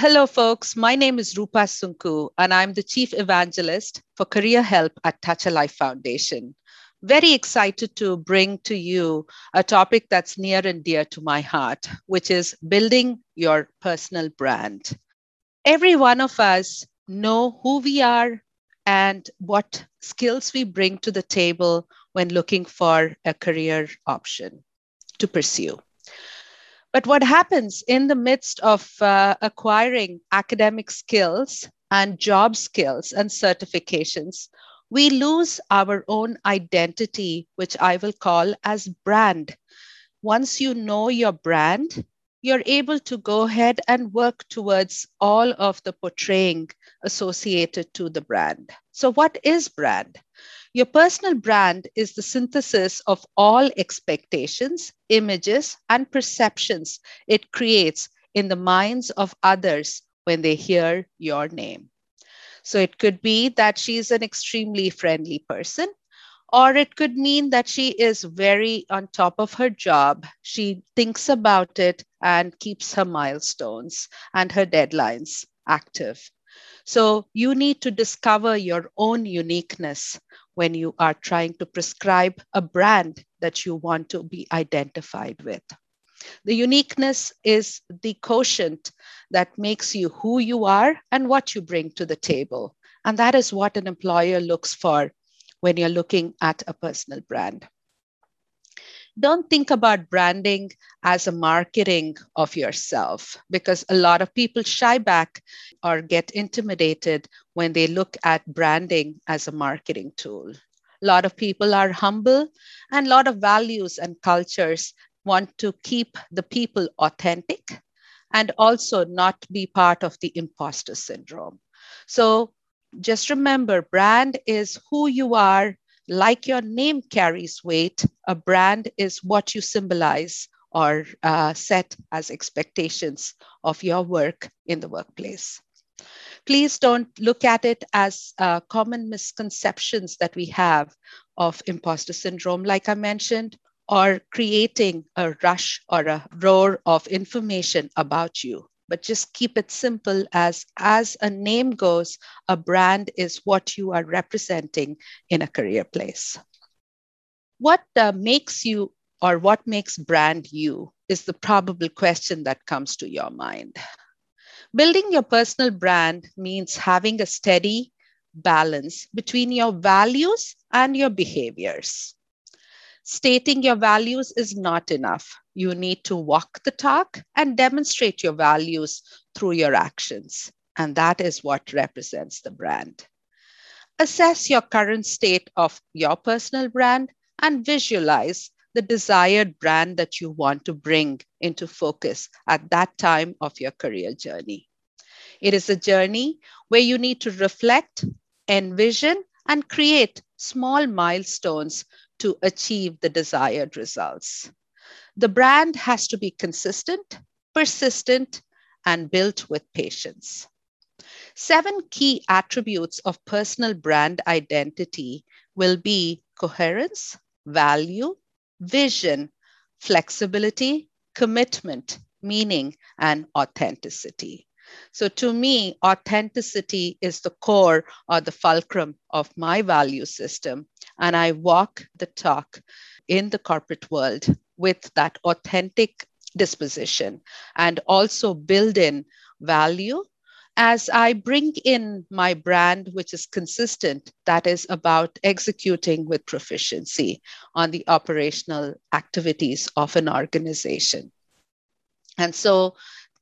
Hello, folks. My name is Roopa Sunku, and I'm the Chief Evangelist for Career Help at Touch a Life Foundation. Very excited to bring to you a topic that's near and dear to my heart, which is building your personal brand. Every one of us know who we are and what skills we bring to the table when looking for a career option to pursue. But what happens in the midst of uh, acquiring academic skills and job skills and certifications, we lose our own identity, which I will call as brand. Once you know your brand, you're able to go ahead and work towards all of the portraying associated to the brand. So, what is brand? Your personal brand is the synthesis of all expectations, images, and perceptions it creates in the minds of others when they hear your name. So it could be that she's an extremely friendly person, or it could mean that she is very on top of her job. She thinks about it and keeps her milestones and her deadlines active. So you need to discover your own uniqueness when you are trying to prescribe a brand that you want to be identified with. The uniqueness is the quotient that makes you who you are and what you bring to the table. And that is what an employer looks for when you're looking at a personal brand don't think about branding as a marketing of yourself because a lot of people shy back or get intimidated when they look at branding as a marketing tool. A lot of people are humble and a lot of values and cultures want to keep the people authentic and also not be part of the imposter syndrome. So just remember brand is who you are like your name carries weight, a brand is what you symbolize or uh, set as expectations of your work in the workplace. Please don't look at it as uh, common misconceptions that we have of imposter syndrome, like I mentioned, or creating a rush or a roar of information about you but just keep it simple as as a name goes a brand is what you are representing in a career place. What uh, makes you or what makes brand you is the probable question that comes to your mind. Building your personal brand means having a steady balance between your values and your behaviors stating your values is not enough. You need to walk the talk and demonstrate your values through your actions. And that is what represents the brand. Assess your current state of your personal brand and visualize the desired brand that you want to bring into focus at that time of your career journey. It is a journey where you need to reflect, envision, and create small milestones to achieve the desired results. The brand has to be consistent, persistent, and built with patience. Seven key attributes of personal brand identity will be coherence, value, vision, flexibility, commitment, meaning, and authenticity. So to me, authenticity is the core or the fulcrum of my value system. And I walk the talk in the corporate world with that authentic disposition and also build in value as I bring in my brand, which is consistent, that is about executing with proficiency on the operational activities of an organization. And so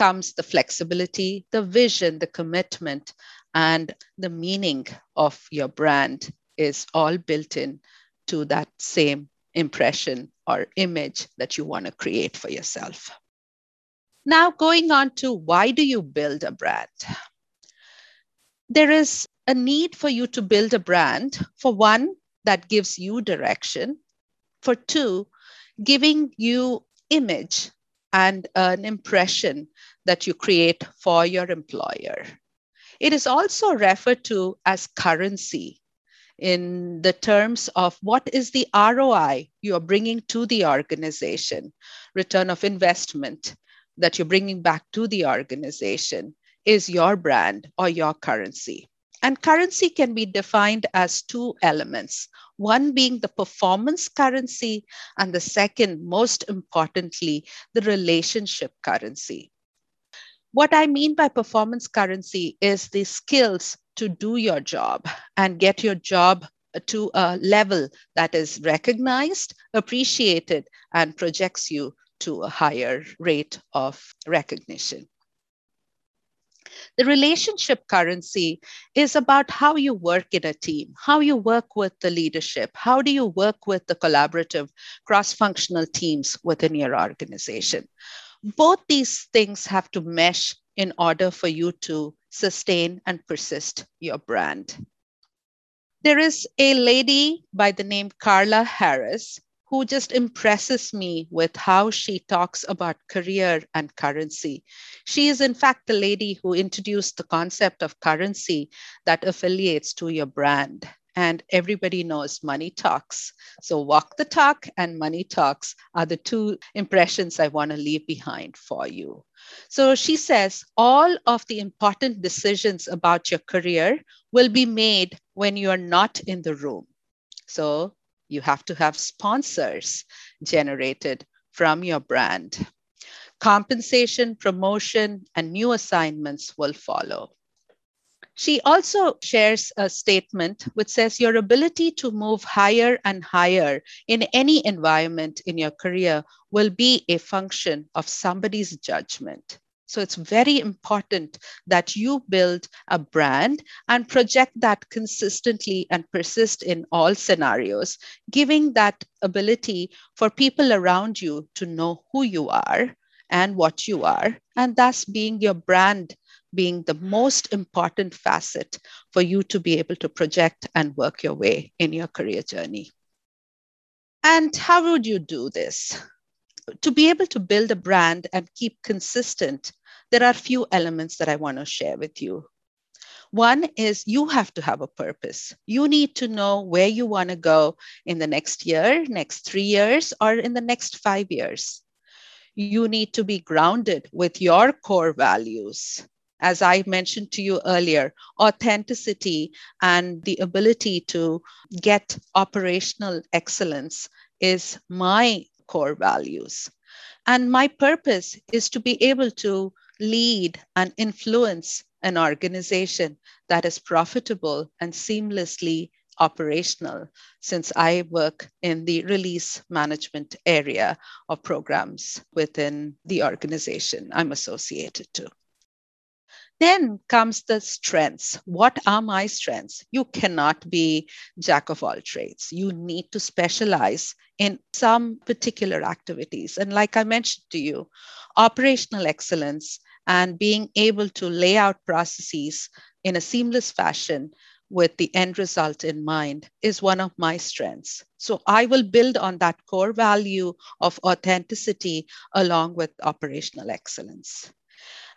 comes the flexibility, the vision, the commitment, and the meaning of your brand is all built in to that same impression or image that you want to create for yourself. Now, going on to why do you build a brand? There is a need for you to build a brand, for one, that gives you direction, for two, giving you image and an impression that you create for your employer. It is also referred to as currency in the terms of what is the ROI you are bringing to the organization, return of investment that you're bringing back to the organization is your brand or your currency. And currency can be defined as two elements one being the performance currency, and the second, most importantly, the relationship currency. What I mean by performance currency is the skills to do your job and get your job to a level that is recognized, appreciated, and projects you to a higher rate of recognition. The relationship currency is about how you work in a team, how you work with the leadership, how do you work with the collaborative cross functional teams within your organization. Both these things have to mesh in order for you to sustain and persist your brand. There is a lady by the name Carla Harris who just impresses me with how she talks about career and currency. She is, in fact, the lady who introduced the concept of currency that affiliates to your brand. And everybody knows money talks. So, walk the talk and money talks are the two impressions I want to leave behind for you. So, she says all of the important decisions about your career will be made when you are not in the room. So, you have to have sponsors generated from your brand. Compensation, promotion, and new assignments will follow. She also shares a statement which says your ability to move higher and higher in any environment in your career will be a function of somebody's judgment. So it's very important that you build a brand and project that consistently and persist in all scenarios, giving that ability for people around you to know who you are and what you are, and thus being your brand being the most important facet for you to be able to project and work your way in your career journey. And how would you do this? To be able to build a brand and keep consistent there are a few elements that I want to share with you. One is you have to have a purpose. You need to know where you want to go in the next year, next three years, or in the next five years. You need to be grounded with your core values. As I mentioned to you earlier, authenticity and the ability to get operational excellence is my core values. And my purpose is to be able to lead and influence an organization that is profitable and seamlessly operational since I work in the release management area of programs within the organization I'm associated to. Then comes the strengths. What are my strengths? You cannot be jack of all trades. You need to specialize in some particular activities. And like I mentioned to you, operational excellence and being able to lay out processes in a seamless fashion with the end result in mind is one of my strengths. So I will build on that core value of authenticity along with operational excellence.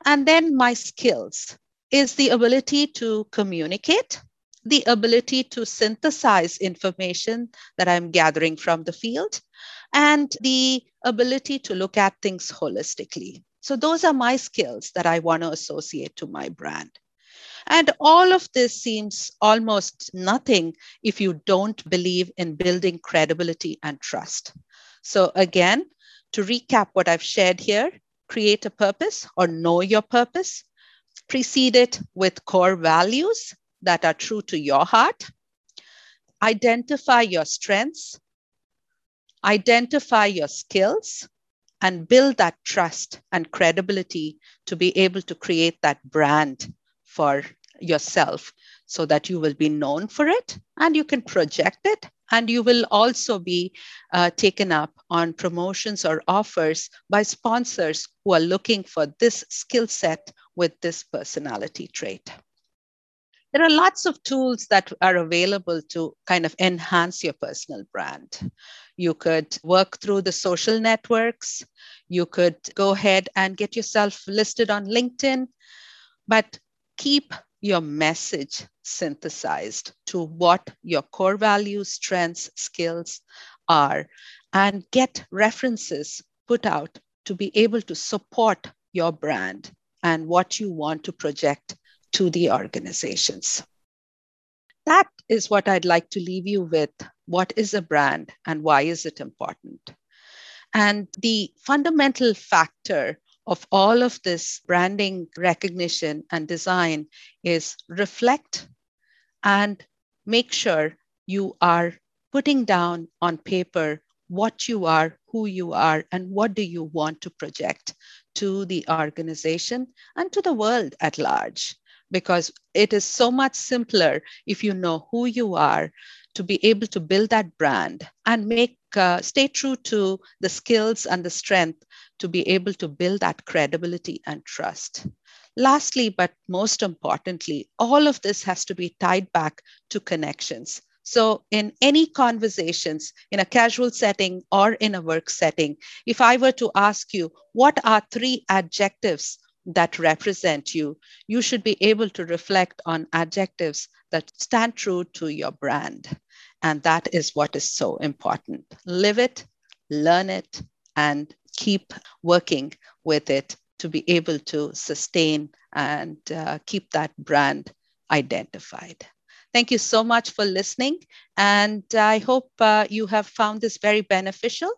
And then my skills is the ability to communicate, the ability to synthesize information that I'm gathering from the field, and the ability to look at things holistically. So those are my skills that I want to associate to my brand. And all of this seems almost nothing if you don't believe in building credibility and trust. So, again, to recap what I've shared here create a purpose or know your purpose, precede it with core values that are true to your heart, identify your strengths, identify your skills, and build that trust and credibility to be able to create that brand for yourself so that you will be known for it and you can project it and you will also be uh, taken up on promotions or offers by sponsors who are looking for this skill set with this personality trait there are lots of tools that are available to kind of enhance your personal brand. You could work through the social networks. You could go ahead and get yourself listed on LinkedIn, but keep your message synthesized to what your core values, strengths, skills are, and get references put out to be able to support your brand and what you want to project to the organizations. That is what I'd like to leave you with. What is a brand and why is it important? And the fundamental factor of all of this branding recognition and design is reflect and make sure you are putting down on paper what you are, who you are, and what do you want to project to the organization and to the world at large. Because it is so much simpler if you know who you are to be able to build that brand and make uh, stay true to the skills and the strength to be able to build that credibility and trust. Lastly, but most importantly, all of this has to be tied back to connections. So, in any conversations, in a casual setting or in a work setting, if I were to ask you, what are three adjectives that represent you, you should be able to reflect on adjectives that stand true to your brand. And that is what is so important. Live it, learn it, and keep working with it to be able to sustain and uh, keep that brand identified. Thank you so much for listening. And I hope uh, you have found this very beneficial.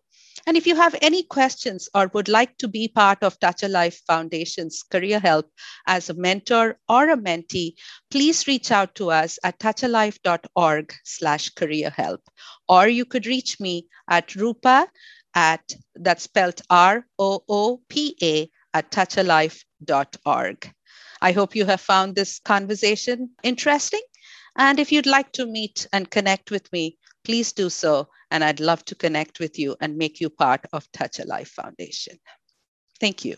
And if you have any questions or would like to be part of Touch a Life Foundation's Career Help as a mentor or a mentee, please reach out to us at touchalife.org slash career help. Or you could reach me at Roopa at, that's spelled R-O-O-P-A at touchalife.org. I hope you have found this conversation interesting and if you'd like to meet and connect with me, please do so. And I'd love to connect with you and make you part of Touch a Life Foundation. Thank you.